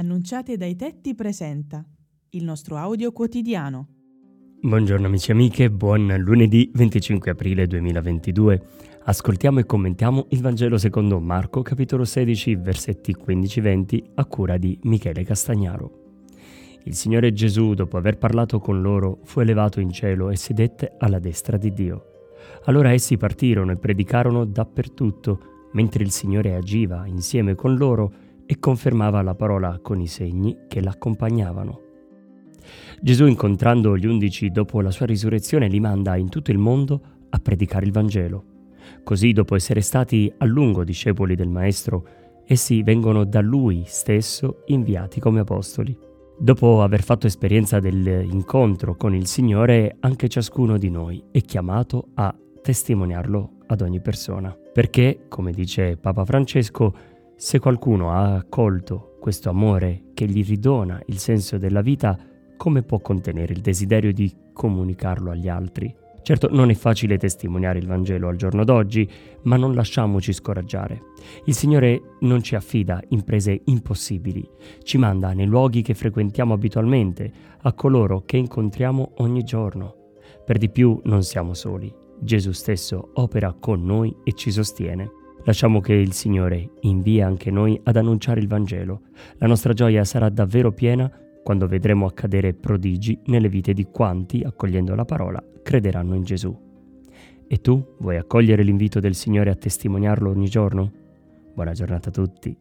Annunciate dai tetti presenta il nostro audio quotidiano. Buongiorno amici e amiche, buon lunedì 25 aprile 2022. Ascoltiamo e commentiamo il Vangelo secondo Marco, capitolo 16, versetti 15-20, a cura di Michele Castagnaro. Il Signore Gesù, dopo aver parlato con loro, fu elevato in cielo e sedette alla destra di Dio. Allora essi partirono e predicarono dappertutto, mentre il Signore agiva insieme con loro e confermava la parola con i segni che l'accompagnavano. Gesù, incontrando gli undici dopo la sua risurrezione, li manda in tutto il mondo a predicare il Vangelo. Così, dopo essere stati a lungo discepoli del Maestro, essi vengono da Lui stesso inviati come apostoli. Dopo aver fatto esperienza dell'incontro con il Signore, anche ciascuno di noi è chiamato a testimoniarlo ad ogni persona. Perché, come dice Papa Francesco, se qualcuno ha accolto questo amore che gli ridona il senso della vita, come può contenere il desiderio di comunicarlo agli altri? Certo, non è facile testimoniare il Vangelo al giorno d'oggi, ma non lasciamoci scoraggiare. Il Signore non ci affida imprese impossibili, ci manda nei luoghi che frequentiamo abitualmente, a coloro che incontriamo ogni giorno. Per di più non siamo soli, Gesù stesso opera con noi e ci sostiene. Lasciamo che il Signore invia anche noi ad annunciare il Vangelo. La nostra gioia sarà davvero piena quando vedremo accadere prodigi nelle vite di quanti, accogliendo la parola, crederanno in Gesù. E tu vuoi accogliere l'invito del Signore a testimoniarlo ogni giorno? Buona giornata a tutti.